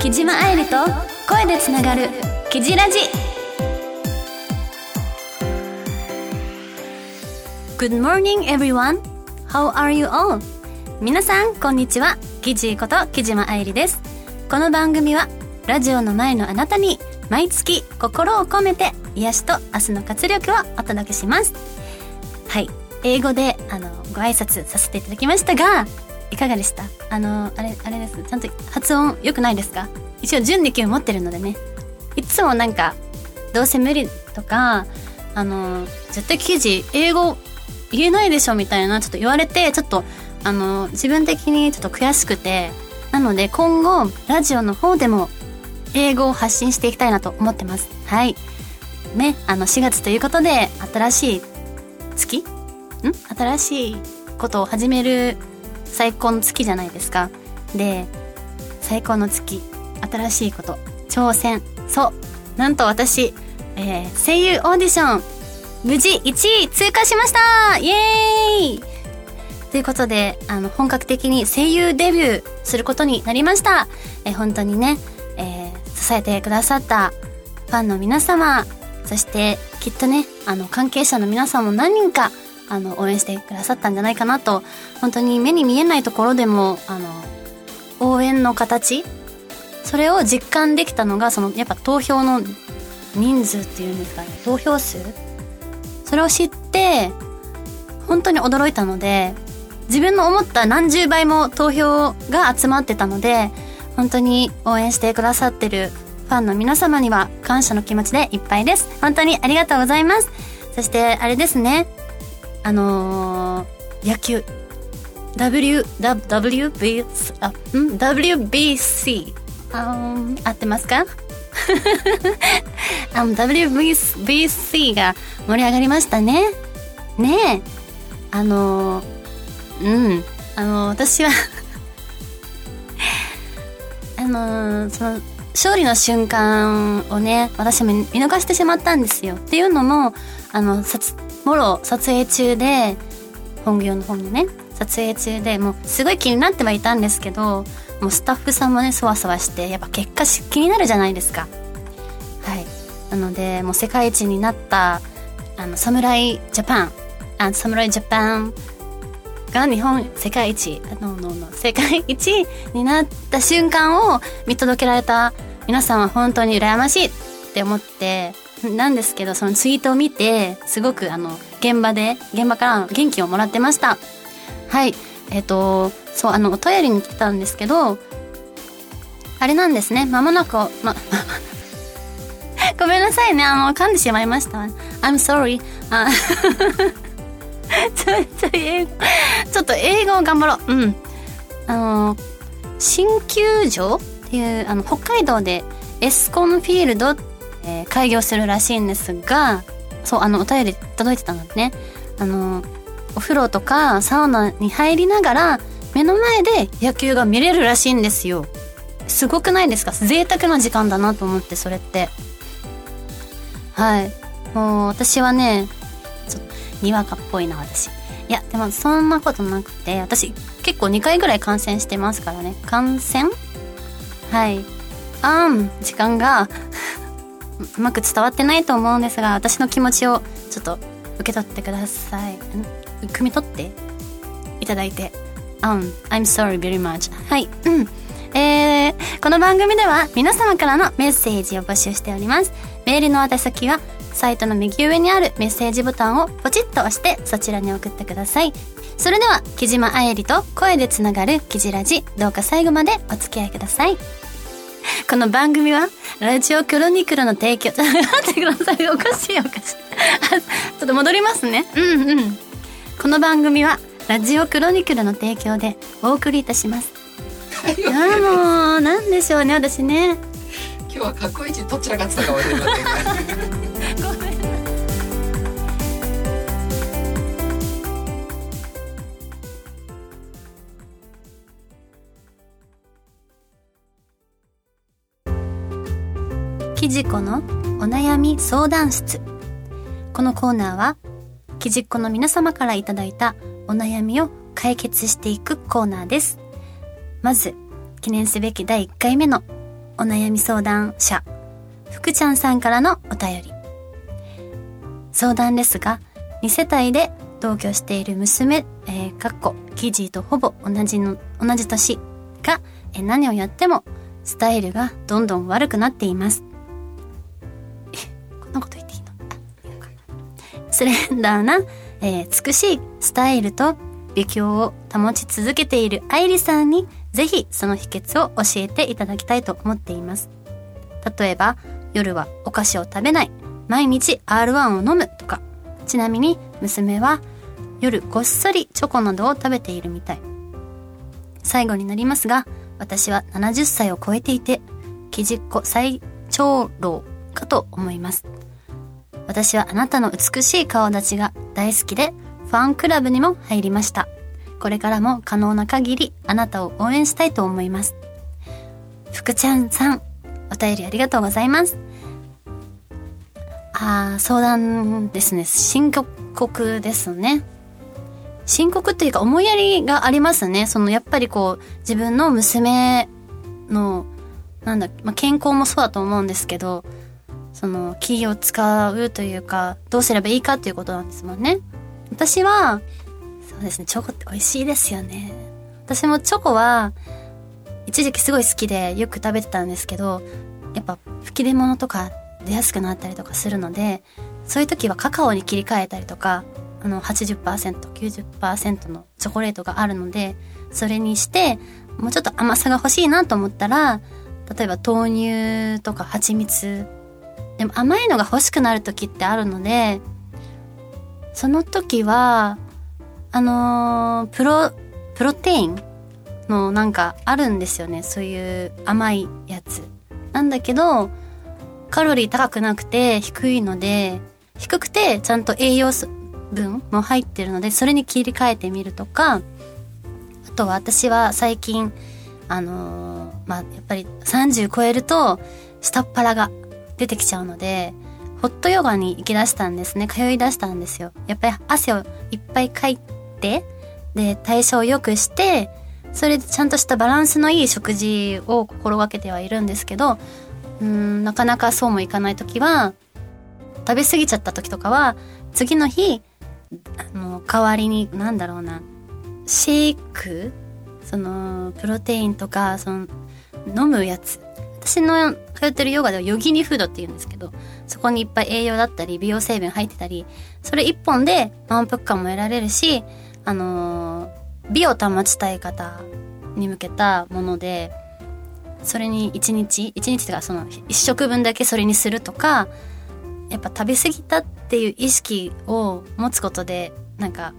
木島愛理と声でつながる「キジラジ」Good morning everyone. How are you all? 皆さんこんにちは。キジこと木島愛理です。この番組はラジオの前のあなたに毎月心を込めて癒しと明日の活力をお届けします。はい。英語であのご挨拶させていただきましたがいかがでした？あのあれあれですちゃんと発音良くないですか？一応準2級持ってるのでね。いつもなんかどうせ無理とかあの絶対記事英語言えないでしょみたいなちょっと言われてちょっとあの自分的にちょっと悔しくてなので今後ラジオの方でも英語を発信していきたいなと思ってます。はい。ねあの4月ということで新しい月ん？新しいことを始める最高の月じゃないですか。で最高の月新しいこと挑戦。そう。なんと私、えー、声優オーディション無事1位通過しました。イエーイ！ということであの本格的に声優デビューすることになりました、えー、本当にね、えー、支えてくださったファンの皆様そしてきっとねあの関係者の皆さんも何人かあの応援してくださったんじゃないかなと本当に目に見えないところでもあの応援の形それを実感できたのがそのやっぱ投票の人数っていうんですかね投票数？それを知って本当に驚いたので自分の思った何十倍も投票が集まってたので本当に応援してくださってるァンの皆様には感謝の気持ちでいっぱいです本当にありがとうございますそしてあれですねあのー、野球 W、W、B、あ、ん ?WBC。あ合ってますか？あの WBC が盛り上がりましたね。ねえ。あのー、うん。あのー、私は あのー、その、勝利の瞬間をね、私も見逃してしまったんですよ。っていうのも、あの、もろ撮影中で本業の方のね撮影中でもうすごい気になってはいたんですけどもうスタッフさんもねそわそわしてやっぱ結果気になるじゃないですかはいなのでもう世界一になったあの侍ジャパンあ侍ジャパンが日本世界一ののの世界一になった瞬間を見届けられた皆さんは本当に羨ましいって思ってなんですけどそのツイートを見てすごくあの現場で現場から元気をもらってました。はい。えっ、ー、とそうあのお便りに来たんですけどあれなんですね。まもなくま ごめんなさいね。あの噛んでしまいました。I'm sorry ちょちょ英語ちょっと英語を頑張ろううんあの新球場っていうあの北海道でエスコンフィールドえー、開業するらしいんですが、そう、あの、お便り届いてたのね。あの、お風呂とかサウナに入りながら、目の前で野球が見れるらしいんですよ。すごくないですか？贅沢な時間だなと思って、それって。はい。もう、私はね、にわかっぽいな、私。いや、でもそんなことなくて、私結構2回ぐらい感染してますからね。感染？はい。あん、時間が うまく伝わってないと思うんですが私の気持ちをちょっと受け取ってください。汲み取って？いただいて。Um, I'm sorry very much はい。うん。えー、この番組では皆様からのメッセージを募集しております。メールの宛先はサイトの右上にあるメッセージボタンをポチッと押してそちらに送ってくださいそれでは木島愛理と声でつながるキジラジどうか最後までお付き合いくださいこの番組は、ラジオクロニクルの提供、ちょっと待ってください。おかしいおかしい。ちょっと戻りますね。うんうん。この番組は、ラジオクロニクルの提供でお送りいたします。いやもう、なんでしょうね、私ね。今日は過去一どちらが伝わるませんきじこのお悩み相談室このコーナーはきじっこの皆様からいただいたお悩みを解決していくコーナーです。まず、記念すべき第1回目のお悩み相談者、福ちゃんさんからのお便り。相談ですが、2世帯で同居している娘、えー、かっこ、キジとほぼ同じの、同じ年が、えー、何をやっても、スタイルがどんどん悪くなっています。スレンダーな、えー、美しいスタイルと美強を保ち続けている愛理さんに、ぜひその秘訣を教えていただきたいと思っています。例えば、夜はお菓子を食べない、毎日 R1 を飲むとか、ちなみに娘は夜こっそりチョコなどを食べているみたい。最後になりますが、私は70歳を超えていて、きじっこ最長老かと思います。私はあなたの美しい顔立ちが大好きで、ファンクラブにも入りました。これからも可能な限りあなたを応援したいと思います。福ちゃんさん、お便りありがとうございます。あ相談ですね。深刻ですね。深刻っていうか思いやりがありますね。そのやっぱりこう自分の娘のなんだ、まあ、健康もそうだと思うんですけど、その気を使うというか、どうすればいいかっていうことなんですもんね。私は、そうですね、チョコって美味しいですよね。私もチョコは、一時期すごい好きでよく食べてたんですけど、やっぱ吹き出物とか出やすくなったりとかするので、そういう時はカカオに切り替えたりとか、あの80%、90%のチョコレートがあるので、それにして、もうちょっと甘さが欲しいなと思ったら、例えば豆乳とか蜂蜜。でも甘いのが欲しくなる時ってあるので、その時は、あのー、プロ、プロテインのなんかあるんですよね。そういう甘いやつ。なんだけど、カロリー高くなくて低いので、低くてちゃんと栄養分も入ってるので、それに切り替えてみるとか、あとは私は最近、あのー、まあ、やっぱり30超えると、下っ腹が出てきちゃうので、ホットヨガに行き出したんですね。通い出したんですよ。やっぱり汗をいっぱいかいて、で、代謝を良くして、それでちゃんとしたバランスのいい食事を心がけてはいるんですけど、うん、なかなかそうもいかない時は、食べ過ぎちゃった時とかは、次の日、あの、代わりに、なんだろうな、シェイク？その、プロテインとか、その、飲むやつ。私の通ってるヨガではヨギニフードって言うんですけど、そこにいっぱい栄養だったり、美容成分入ってたり、それ一本で満腹感も得られるし、あのー、美を保ちたい方に向けたもので、それに一日、一日とかその一食分だけそれにするとか、やっぱ食べ過ぎたっていう意識を持つことで、なんか、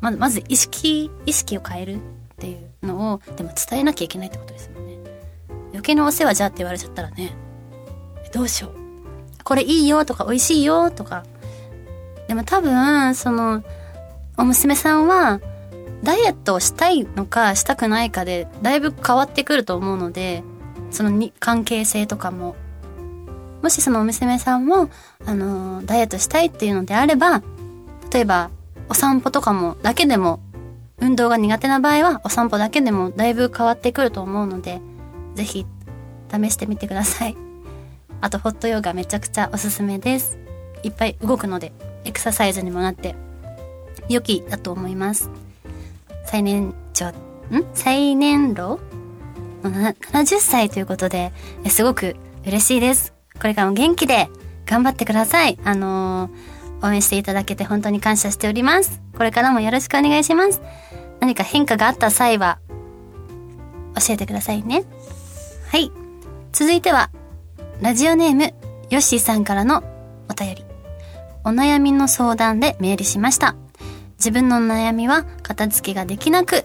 ままず意識、意識を変えるっていうのを、でも伝えなきゃいけないってことですね。余計なお世話じゃって言われちゃったらね、どうしよう。これいいよとか美味しいよとか。でも多分、その、お娘さんは、ダイエットをしたいのかしたくないかでだいぶ変わってくると思うのでそのに関係性とかももしそのお娘さんもあのダイエットしたいっていうのであれば例えばお散歩とかもだけでも運動が苦手な場合はお散歩だけでもだいぶ変わってくると思うのでぜひ試してみてくださいあとホットヨガめちゃくちゃおすすめですいっぱい動くのでエクササイズにもなって良きだと思います最年長、ん？最年老？70歳ということで、すごく嬉しいです。これからも元気で頑張ってください。あのー、応援していただけて本当に感謝しております。これからもよろしくお願いします。何か変化があった際は、教えてくださいね。はい。続いては、ラジオネーム、ヨッシーさんからのお便り。お悩みの相談でメールしました。自分の悩みは片付けができなく、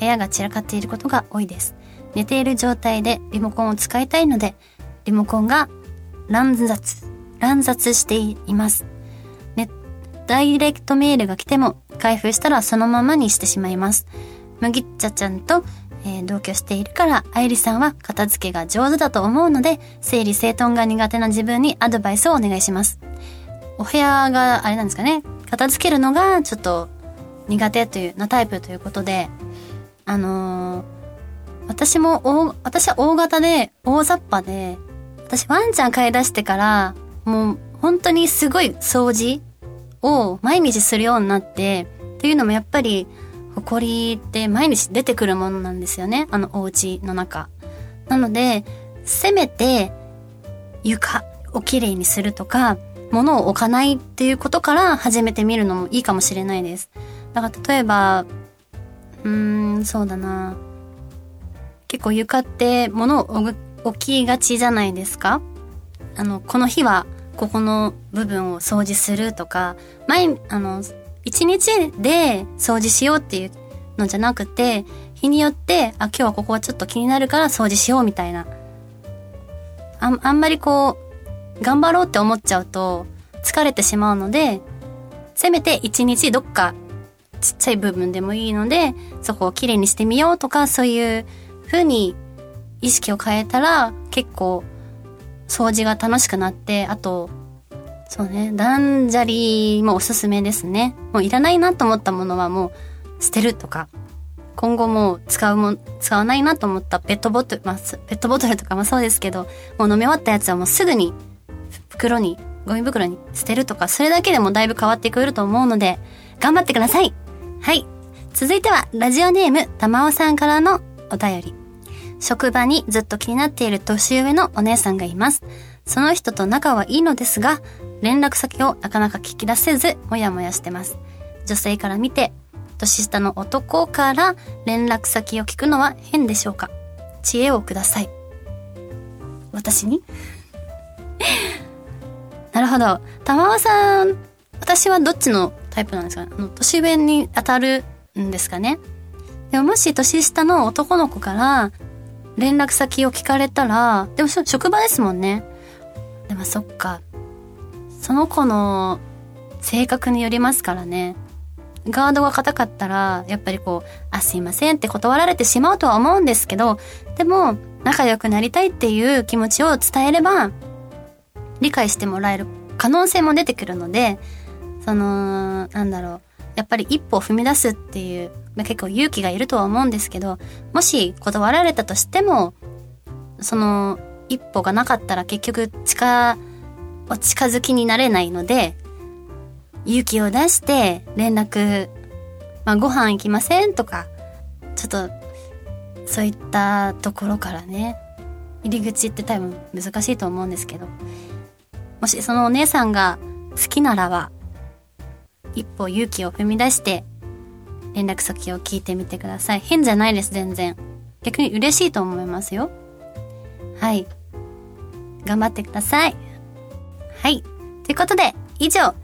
部屋が散らかっていることが多いです。寝ている状態でリモコンを使いたいので、リモコンが乱雑、乱雑しています。ね、ダイレクトメールが来ても開封したらそのままにしてしまいます。麦茶ちゃんと、えー、同居しているから、愛理さんは片付けが上手だと思うので、整理整頓が苦手な自分にアドバイスをお願いします。お部屋があれなんですかね片付けるのがちょっと苦手というなタイプということで、あのー私も大、私は大型で、大雑把で、私ワンちゃん飼い出してから、もう本当にすごい掃除を毎日するようになって、っていうのもやっぱり、埃って毎日出てくるものなんですよね。あのお家の中。なので、せめて床をきれいにするとか、物を置かないっていうことから始めてみるのもいいかもしれないです。だから例えば、うーん、そうだな。結構床って物を置きがちじゃないですかあの、この日はここの部分を掃除するとか、毎、あの、一日で掃除しようっていうのじゃなくて、日によって、あ、今日はここはちょっと気になるから掃除しようみたいな。あんあんまりこう、頑張ろうって思っちゃうと疲れてしまうので、せめて一日どっかちっちゃい部分でもいいので、そこをきれいにしてみようとか、そういう風に意識を変えたら結構掃除が楽しくなって、あと、そうね、断捨離もおすすめですね。もういらないなと思ったものはもう捨てるとか、今後もう使うもん、使わないなと思ったペットボトル、まあ、ペットボトルとかもそうですけど、もう飲み終わったやつはもうすぐに袋に、ゴミ袋に捨てるとか、それだけでもだいぶ変わってくると思うので、頑張ってくださいはい。続いては、ラジオネーム、たまおさんからのお便り。職場にずっと気になっている年上のお姉さんがいます。その人と仲はいいのですが、連絡先をなかなか聞き出せず、もやもやしてます。女性から見て、年下の男から連絡先を聞くのは変でしょうか知恵をください。私に？なるほど。玉尾さん、私はどっちのタイプなんですかね？あの、年上に当たるんですかね？でももし年下の男の子から連絡先を聞かれたら、でも職場ですもんね。でもそっか。その子の性格によりますからね。ガードが硬かったら、やっぱりこう、あ、すいませんって断られてしまうとは思うんですけど、でも、仲良くなりたいっていう気持ちを伝えれば、理解してもらえる可能性も出てくるので、その、なんだろう。やっぱり一歩踏み出すっていう、まあ、結構勇気がいるとは思うんですけど、もし断られたとしても、その一歩がなかったら結局近、近づきになれないので、勇気を出して連絡、まあ、ご飯行きませんとか、ちょっと、そういったところからね、入り口って多分難しいと思うんですけど、もしそのお姉さんが好きならば、一歩勇気を踏み出して、連絡先を聞いてみてください。変じゃないです、全然。逆に嬉しいと思いますよ。はい。頑張ってください。はい。ということで、以上、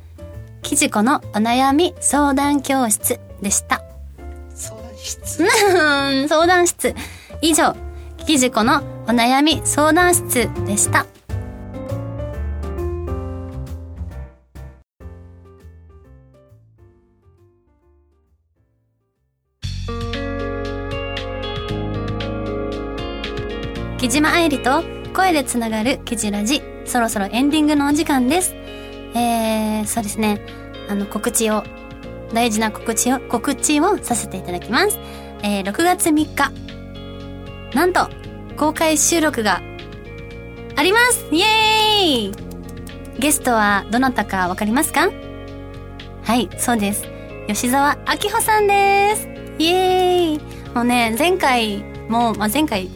きじこのお悩み相談教室でした。相談室うん相談室。以上、きじこのお悩み相談室でした。木島愛理と声でつながるキジラジ、そろそろエンディングのお時間です。えー、そうですね。あの、告知を、大事な告知を、告知をさせていただきます。えー、6月3日、なんと、公開収録がありますイエーイゲストはどなたかわかりますか？はい、そうです。吉沢明穂さんですイエーイもうね、前回も、まあ、前回、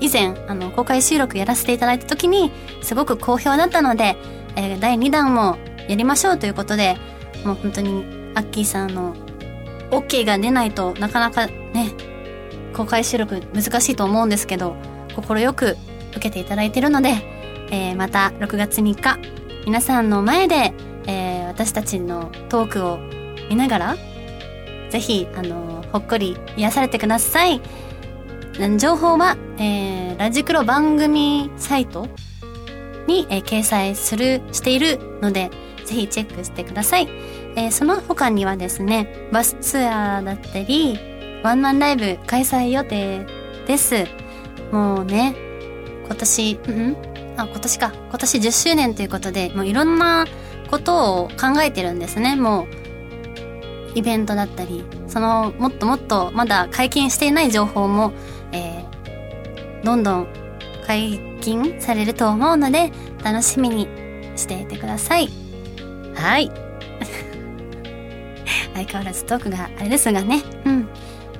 以前、あの、公開収録やらせていただいた時に、すごく好評だったので、えー第2弾もやりましょうということで、もう本当に、アッキーさんの OK が出ないとなかなかね、公開収録難しいと思うんですけど、心よく受けていただいているので、えーまた6月3日、皆さんの前で、えー私たちのトークを見ながら、ぜひ、あの、ほっこり癒されてください。情報は、えーラジクロ番組サイトに、えー掲載する、しているので、ぜひチェックしてください。えーその他にはですね、バスツアーだったり、ワンマンライブ開催予定です。もうね、今年、うんあ、今年か。今年10周年ということで、もういろんなことを考えてるんですねもうイベントだったりそのもっともっとまだ解禁していない情報も、どんどん解禁されると思うので楽しみにしていてください。はい。相変わらずトークがあれですがね。うん。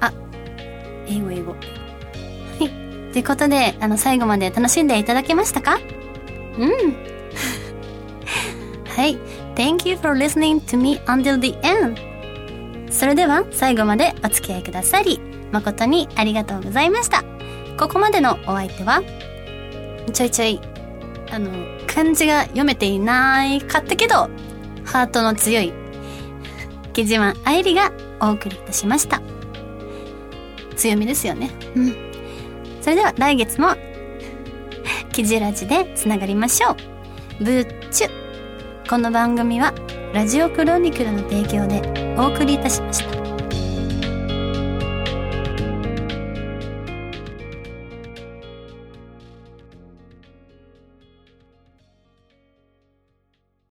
あ英語英語。はい。ということであの最後まで楽しんでいただけましたか？うん。はい。Thank you for listening to me until the end. それでは最後までお付き合いくださり誠にありがとうございましたここまでのお相手はちょいちょいあの漢字が読めていないかったけどハートの強い木島愛理がお送りいたしました。強みですよね。うん。それでは来月もキジラジでつながりましょう。ブッチュ。この番組はラジオクロニクルの提供でお送りいたしました。